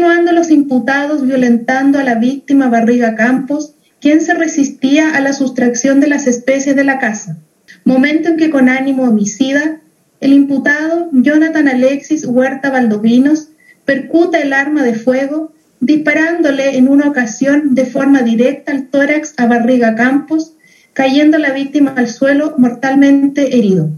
continuando los imputados violentando a la víctima Barriga Campos, quien se resistía a la sustracción de las especies de la casa, momento en que con ánimo homicida, el imputado Jonathan Alexis Huerta Valdovinos percuta el arma de fuego disparándole en una ocasión de forma directa al tórax a Barriga Campos, cayendo la víctima al suelo mortalmente herido.